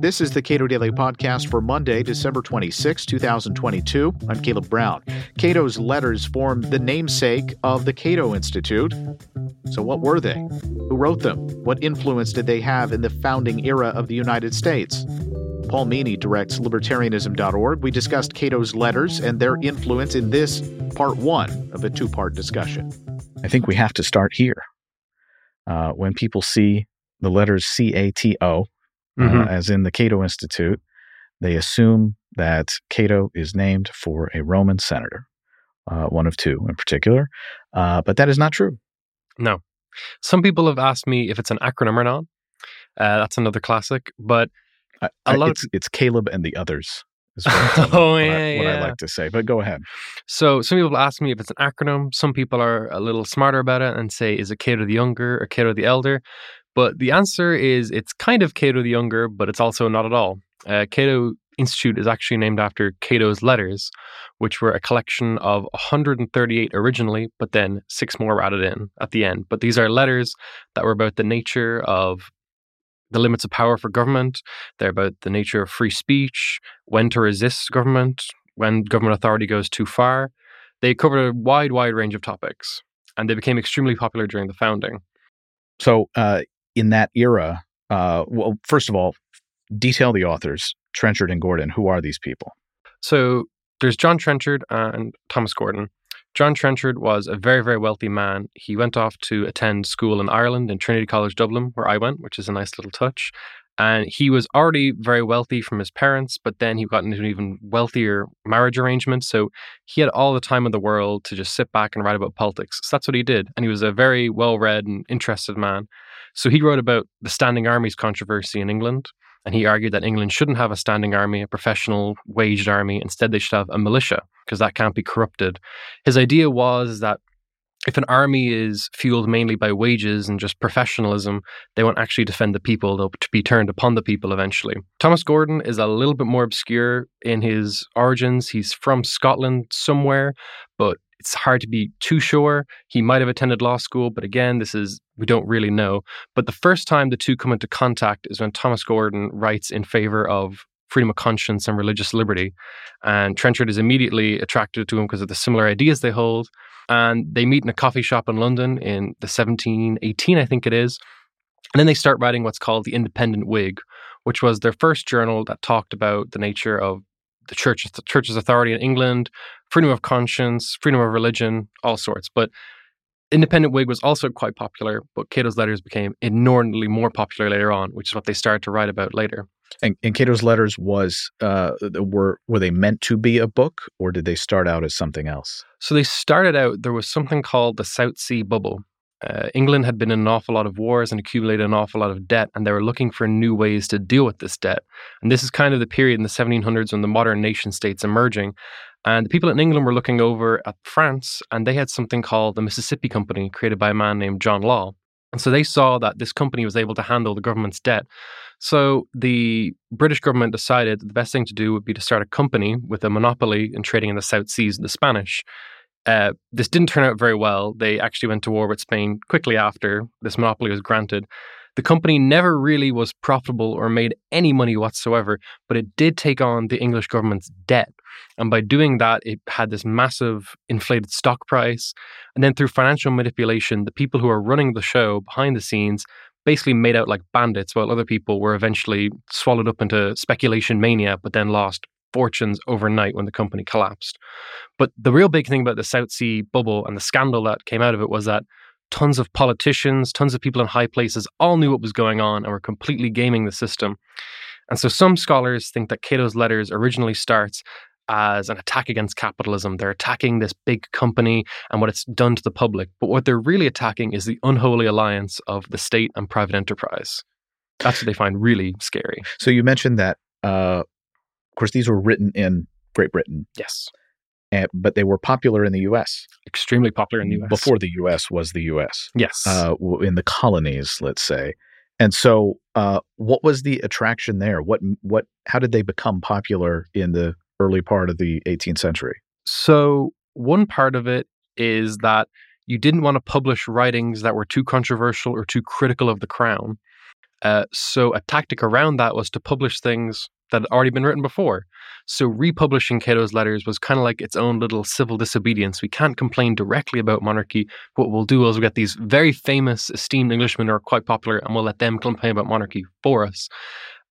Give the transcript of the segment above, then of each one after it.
This is the Cato Daily Podcast for Monday, December 26, 2022. I'm Caleb Brown. Cato's letters form the namesake of the Cato Institute. So, what were they? Who wrote them? What influence did they have in the founding era of the United States? Paul Meany directs libertarianism.org. We discussed Cato's letters and their influence in this part one of a two part discussion. I think we have to start here. Uh, when people see the letters C A T O, mm-hmm. uh, as in the Cato Institute, they assume that Cato is named for a Roman senator, uh, one of two in particular. Uh, but that is not true. No. Some people have asked me if it's an acronym or not. Uh, that's another classic. But a lot it's, of... it's Caleb and the others. Oh, what yeah, I, what yeah. I like to say. But go ahead. So some people ask me if it's an acronym. Some people are a little smarter about it and say, is it Cato the Younger or Cato the Elder? But the answer is it's kind of Cato the Younger, but it's also not at all. Uh, Cato Institute is actually named after Cato's letters, which were a collection of 138 originally, but then six more added in at the end. But these are letters that were about the nature of the limits of power for government. They're about the nature of free speech, when to resist government, when government authority goes too far. They covered a wide, wide range of topics, and they became extremely popular during the founding. So, uh, in that era, uh, well, first of all, detail the authors, Trenchard and Gordon. Who are these people? So there's John Trenchard and Thomas Gordon. John Trenchard was a very, very wealthy man. He went off to attend school in Ireland in Trinity College Dublin, where I went, which is a nice little touch. And he was already very wealthy from his parents, but then he got into an even wealthier marriage arrangement. So he had all the time in the world to just sit back and write about politics. So that's what he did. And he was a very well read and interested man. So he wrote about the standing armies controversy in England, and he argued that England shouldn't have a standing army, a professional waged army. Instead, they should have a militia because that can't be corrupted. His idea was that if an army is fueled mainly by wages and just professionalism, they won't actually defend the people. They'll be turned upon the people eventually. Thomas Gordon is a little bit more obscure in his origins. He's from Scotland somewhere, but it's hard to be too sure. He might have attended law school, but again, this is, we don't really know. But the first time the two come into contact is when Thomas Gordon writes in favor of freedom of conscience and religious liberty. And Trenchard is immediately attracted to him because of the similar ideas they hold. And they meet in a coffee shop in London in the 1718, I think it is. And then they start writing what's called the Independent Whig, which was their first journal that talked about the nature of the church, the church's authority in England, freedom of conscience, freedom of religion, all sorts. But Independent Whig was also quite popular, but Cato's letters became inordinately more popular later on, which is what they started to write about later. And, and Cato's letters was uh, were were they meant to be a book, or did they start out as something else? So they started out. There was something called the South Sea Bubble, uh, England had been in an awful lot of wars and accumulated an awful lot of debt, and they were looking for new ways to deal with this debt. And this is kind of the period in the 1700s when the modern nation states emerging. And the people in England were looking over at France, and they had something called the Mississippi Company, created by a man named John Law. And so they saw that this company was able to handle the government's debt. So the British government decided that the best thing to do would be to start a company with a monopoly in trading in the South Seas and the Spanish. Uh, this didn't turn out very well. They actually went to war with Spain quickly after this monopoly was granted. The company never really was profitable or made any money whatsoever, but it did take on the English government's debt. And by doing that, it had this massive inflated stock price. And then through financial manipulation, the people who are running the show behind the scenes basically made out like bandits, while other people were eventually swallowed up into speculation mania, but then lost fortunes overnight when the company collapsed. But the real big thing about the South Sea bubble and the scandal that came out of it was that tons of politicians, tons of people in high places all knew what was going on and were completely gaming the system. And so some scholars think that Cato's letters originally starts as an attack against capitalism. They're attacking this big company and what it's done to the public. But what they're really attacking is the unholy alliance of the state and private enterprise. That's what they find really scary. So you mentioned that uh, of course, these were written in Great Britain. Yes. And, but they were popular in the U.S. Extremely popular in the U.S. Before the U.S. was the U.S. Yes. Uh, in the colonies, let's say. And so, uh, what was the attraction there? What, what, how did they become popular in the early part of the 18th century? So, one part of it is that you didn't want to publish writings that were too controversial or too critical of the crown. Uh, so a tactic around that was to publish things that had already been written before. So republishing Cato's letters was kind of like its own little civil disobedience. We can't complain directly about monarchy. What we'll do is we'll get these very famous, esteemed Englishmen who are quite popular, and we'll let them complain about monarchy for us.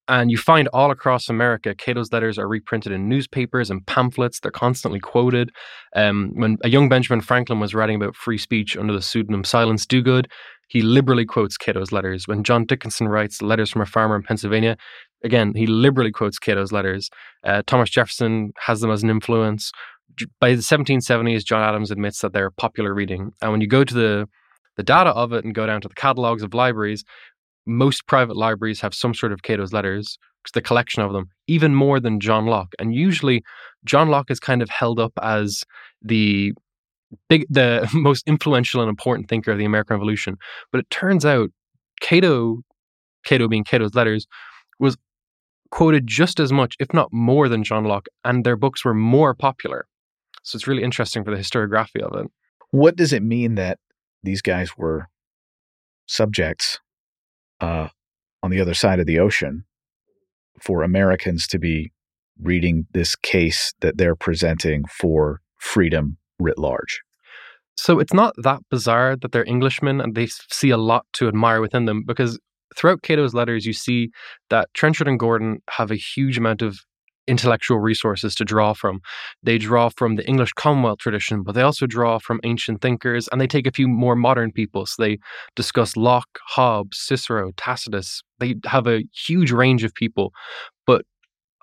And you find all across America, Cato's letters are reprinted in newspapers and pamphlets. They're constantly quoted. Um, when a young Benjamin Franklin was writing about free speech under the pseudonym Silence Dogood, he liberally quotes Cato's letters. When John Dickinson writes Letters from a Farmer in Pennsylvania, again, he liberally quotes Cato's letters. Uh, Thomas Jefferson has them as an influence. By the 1770s, John Adams admits that they're popular reading. And when you go to the the data of it and go down to the catalogs of libraries, most private libraries have some sort of Cato's letters, the collection of them, even more than John Locke. And usually, John Locke is kind of held up as the big, the most influential and important thinker of the American Revolution. But it turns out Cato, Cato being Cato's letters, was quoted just as much, if not more, than John Locke, and their books were more popular. So it's really interesting for the historiography of it. What does it mean that these guys were subjects uh, on the other side of the ocean for Americans to be reading this case that they're presenting for freedom writ large. So it's not that bizarre that they're Englishmen and they see a lot to admire within them because throughout Cato's letters, you see that Trenchard and Gordon have a huge amount of intellectual resources to draw from. They draw from the English Commonwealth tradition, but they also draw from ancient thinkers and they take a few more modern people. So they discuss Locke, Hobbes, Cicero, Tacitus. They have a huge range of people. But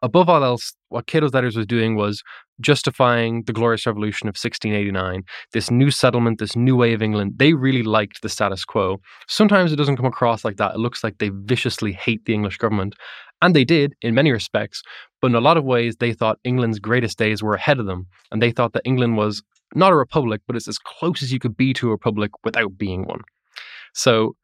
above all else, what Cato's letters was doing was justifying the Glorious Revolution of 1689, this new settlement, this new way of England. They really liked the status quo. Sometimes it doesn't come across like that. It looks like they viciously hate the English government. And they did in many respects, but in a lot of ways, they thought England's greatest days were ahead of them. And they thought that England was not a republic, but it's as close as you could be to a republic without being one. So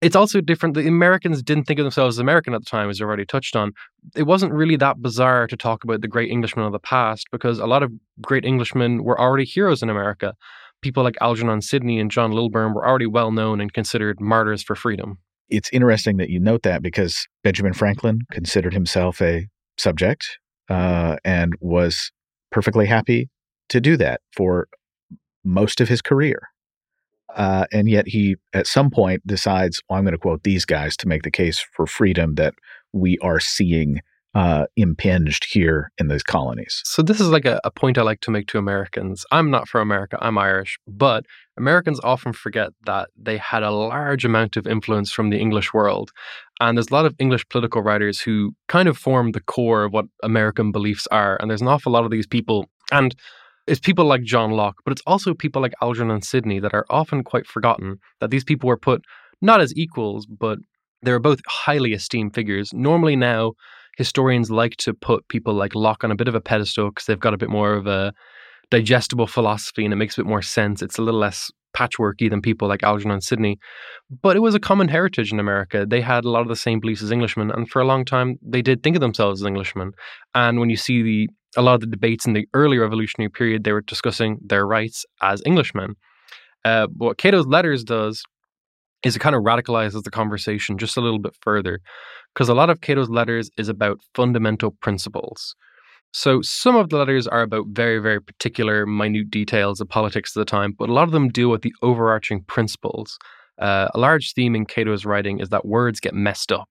it's also different. The Americans didn't think of themselves as American at the time, as I already touched on. It wasn't really that bizarre to talk about the great Englishmen of the past because a lot of great Englishmen were already heroes in America. People like Algernon Sidney and John Lilburne were already well known and considered martyrs for freedom. It's interesting that you note that because Benjamin Franklin considered himself a subject uh, and was perfectly happy to do that for most of his career. Uh, and yet he, at some point, decides, well, I'm going to quote these guys to make the case for freedom that we are seeing uh, impinged here in these colonies. So this is like a, a, point I like to make to Americans. I'm not from America, I'm Irish, but Americans often forget that they had a large amount of influence from the English world. And there's a lot of English political writers who kind of form the core of what American beliefs are. And there's an awful lot of these people. And it's people like John Locke, but it's also people like Algernon Sidney that are often quite forgotten. That these people were put not as equals, but they were both highly esteemed figures. Normally now, historians like to put people like Locke on a bit of a pedestal because they've got a bit more of a digestible philosophy and it makes a bit more sense. It's a little less patchworky than people like Algernon Sidney. But it was a common heritage in America. They had a lot of the same beliefs as Englishmen, and for a long time they did think of themselves as Englishmen. And when you see the a lot of the debates in the early revolutionary period, they were discussing their rights as Englishmen. Uh, what Cato's letters does is it kind of radicalizes the conversation just a little bit further, because a lot of Cato's letters is about fundamental principles. So some of the letters are about very, very particular, minute details of politics at the time, but a lot of them deal with the overarching principles. Uh, a large theme in Cato's writing is that words get messed up.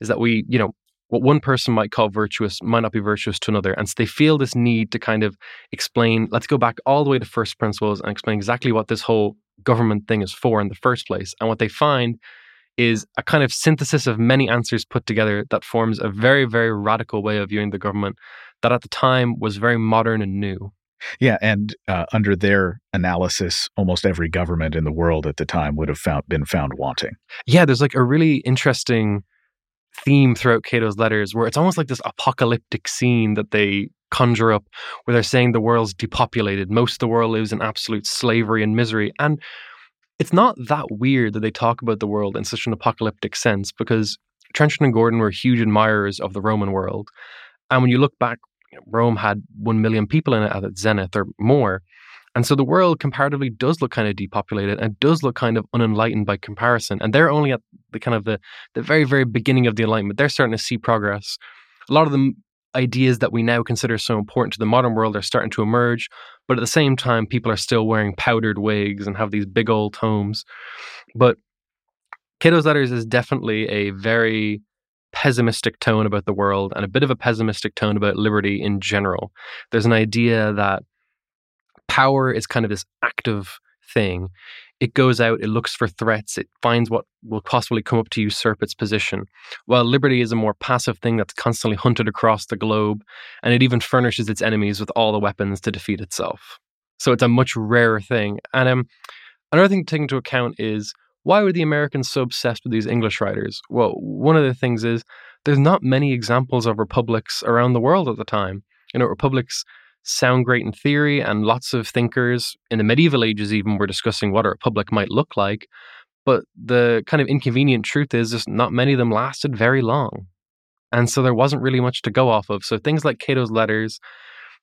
Is that we, you know, what one person might call virtuous might not be virtuous to another. And so they feel this need to kind of explain, let's go back all the way to first principles and explain exactly what this whole government thing is for in the first place. And what they find is a kind of synthesis of many answers put together that forms a very, very radical way of viewing the government that at the time was very modern and new. Yeah, and uh, under their analysis, almost every government in the world at the time would have found, been found wanting. Yeah, there's like a really interesting theme throughout Cato's letters where it's almost like this apocalyptic scene that they conjure up where they're saying the world's depopulated. Most of the world lives in absolute slavery and misery. And it's not that weird that they talk about the world in such an apocalyptic sense because Trenchard and Gordon were huge admirers of the Roman world. And when you look back, Rome had 1 million people in it at its zenith or more. And so the world comparatively does look kind of depopulated and does look kind of unenlightened by comparison. And they're only at the kind of the, the very, very beginning of the enlightenment. They're starting to see progress. A lot of the ideas that we now consider so important to the modern world are starting to emerge. But at the same time, people are still wearing powdered wigs and have these big old tomes. But Cato's Letters is definitely a very pessimistic tone about the world and a bit of a pessimistic tone about liberty in general. There's an idea that power is kind of this active thing. It goes out, it looks for threats, it finds what will possibly come up to usurp its position. While liberty is a more passive thing that's constantly hunted across the globe, and it even furnishes its enemies with all the weapons to defeat itself. So it's a much rarer thing. And um, another thing to take into account is why were the Americans so obsessed with these English writers? Well, one of the things is there's not many examples of republics around the world at the time. You know, republics sound great in theory, and lots of thinkers in the medieval ages even were discussing what a republic might look like. But the kind of inconvenient truth is just not many of them lasted very long. And so there wasn't really much to go off of. So things like Cato's letters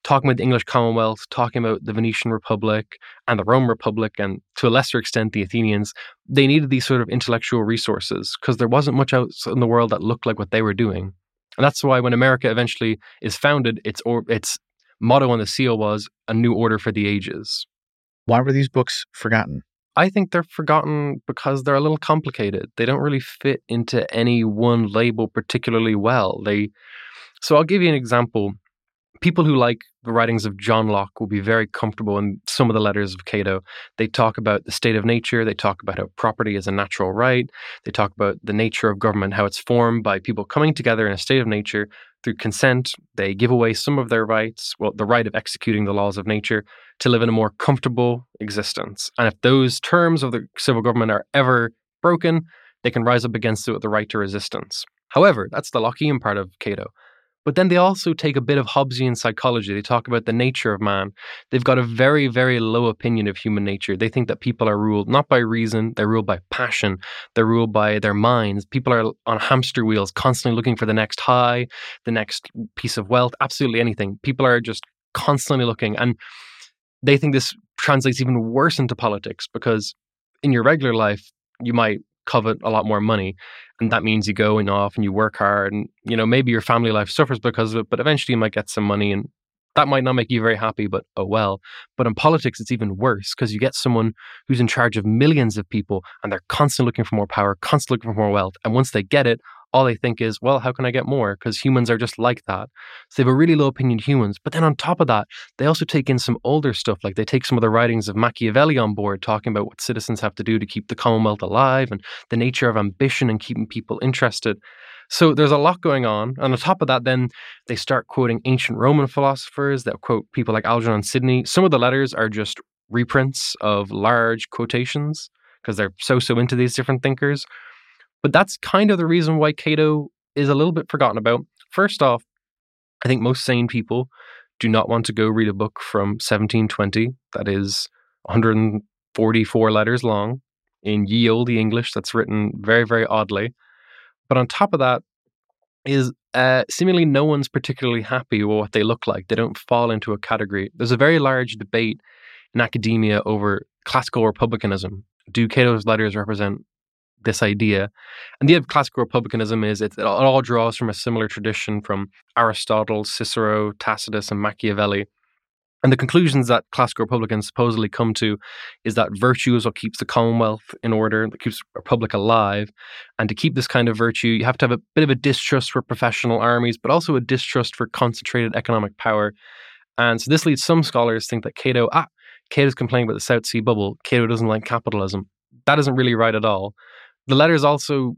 talking about the English Commonwealth, talking about the Venetian Republic and the Rome Republic, and to a lesser extent the Athenians, they needed these sort of intellectual resources because there wasn't much out in the world that looked like what they were doing. And that's why when America eventually is founded, its or its motto on the seal was a new order for the ages. Why were these books forgotten? I think they're forgotten because they're a little complicated. They don't really fit into any one label particularly well. They so I'll give you an example people who like the writings of John Locke will be very comfortable in some of the letters of Cato. They talk about the state of nature, they talk about how property is a natural right, they talk about the nature of government, how it's formed by people coming together in a state of nature through consent. They give away some of their rights, well, the right of executing the laws of nature, to live in a more comfortable existence. And if those terms of the civil government are ever broken, they can rise up against it with the right to resistance. However, that's the Lockean part of Cato. But then they also take a bit of Hobbesian psychology. They talk about the nature of man. They've got a very, very low opinion of human nature. They think that people are ruled not by reason, they're ruled by passion, they're ruled by their minds. People are on hamster wheels, constantly looking for the next high, the next piece of wealth, absolutely anything. People are just constantly looking. And they think this translates even worse into politics because in your regular life, you might covet a lot more money and that means you go and off and you work hard and you know maybe your family life suffers because of it but eventually you might get some money and that might not make you very happy but oh well. But in politics it's even worse because you get someone who's in charge of millions of people and they're constantly looking for more power constantly looking for more wealth and once they get it all they think is, well, how can I get more? Because humans are just like that. So they have a really low opinion of humans. But then on top of that, they also take in some older stuff. Like they take some of the writings of Machiavelli on board, talking about what citizens have to do to keep the Commonwealth alive and the nature of ambition and keeping people interested. So there's a lot going on. And on top of that, then they start quoting ancient Roman philosophers that quote people like Algernon Sidney. Some of the letters are just reprints of large quotations because they're so, so into these different thinkers. But that's kind of the reason why Cato is a little bit forgotten about. First off, I think most sane people do not want to go read a book from 1720 that is 144 letters long in ye olde English that's written very, very oddly. But on top of that, is uh, seemingly no one's particularly happy with what they look like. They don't fall into a category. There's a very large debate in academia over classical republicanism. Do Cato's letters represent this idea. And the idea of classical republicanism is it, it all draws from a similar tradition from Aristotle, Cicero, Tacitus, and Machiavelli. And the conclusions that classical republicans supposedly come to is that virtue is what keeps the commonwealth in order, that keeps the republic alive. And to keep this kind of virtue, you have to have a bit of a distrust for professional armies, but also a distrust for concentrated economic power. And so this leads some scholars to think that Cato, ah, Cato's complaining about the South Sea bubble. Cato doesn't like capitalism. That isn't really right at all the letters also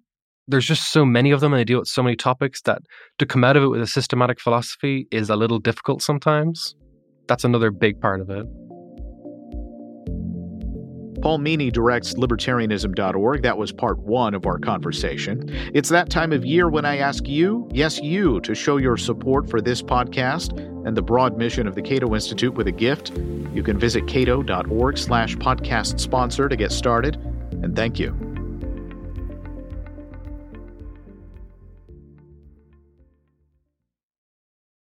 there's just so many of them and they deal with so many topics that to come out of it with a systematic philosophy is a little difficult sometimes. That's another big part of it. Paul Meany directs libertarianism.org. That was part one of our conversation. It's that time of year when I ask you, yes, you, to show your support for this podcast and the broad mission of the Cato Institute with a gift. You can visit cato.org slash podcast sponsor to get started. And thank you.